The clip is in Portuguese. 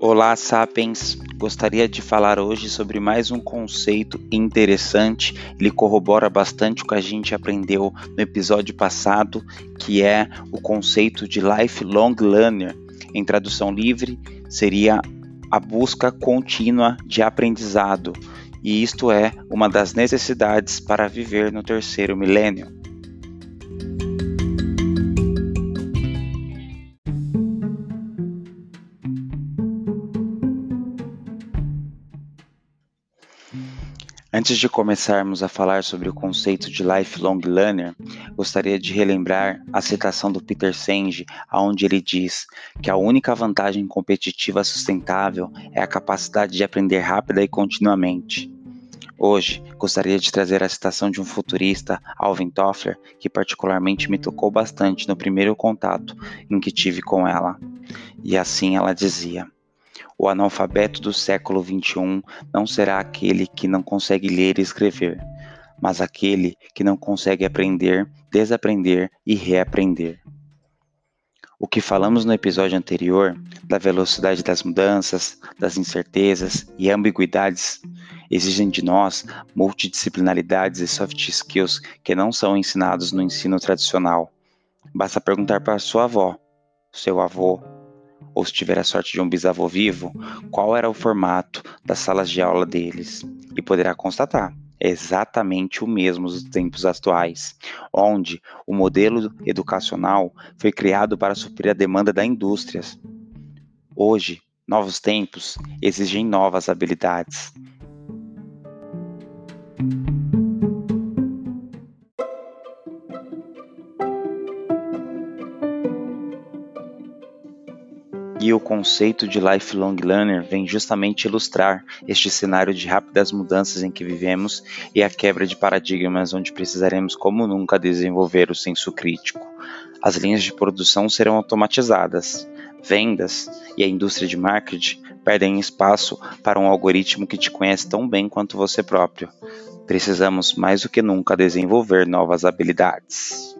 Olá, Sapiens! Gostaria de falar hoje sobre mais um conceito interessante. Ele corrobora bastante o que a gente aprendeu no episódio passado, que é o conceito de lifelong learner. Em tradução livre, seria a busca contínua de aprendizado, e isto é uma das necessidades para viver no terceiro milênio. Antes de começarmos a falar sobre o conceito de lifelong learner, gostaria de relembrar a citação do Peter Senge, onde ele diz que a única vantagem competitiva sustentável é a capacidade de aprender rápida e continuamente. Hoje, gostaria de trazer a citação de um futurista, Alvin Toffler, que particularmente me tocou bastante no primeiro contato em que tive com ela. E assim ela dizia: o analfabeto do século XXI não será aquele que não consegue ler e escrever, mas aquele que não consegue aprender, desaprender e reaprender. O que falamos no episódio anterior, da velocidade das mudanças, das incertezas e ambiguidades, exigem de nós multidisciplinaridades e soft skills que não são ensinados no ensino tradicional. Basta perguntar para sua avó, seu avô, ou se tiver a sorte de um bisavô vivo, qual era o formato das salas de aula deles, e poderá constatar é exatamente o mesmo dos tempos atuais, onde o modelo educacional foi criado para suprir a demanda da indústria. Hoje, novos tempos exigem novas habilidades. E o conceito de lifelong learner vem justamente ilustrar este cenário de rápidas mudanças em que vivemos e a quebra de paradigmas onde precisaremos como nunca desenvolver o senso crítico. As linhas de produção serão automatizadas, vendas e a indústria de marketing perdem espaço para um algoritmo que te conhece tão bem quanto você próprio. Precisamos mais do que nunca desenvolver novas habilidades.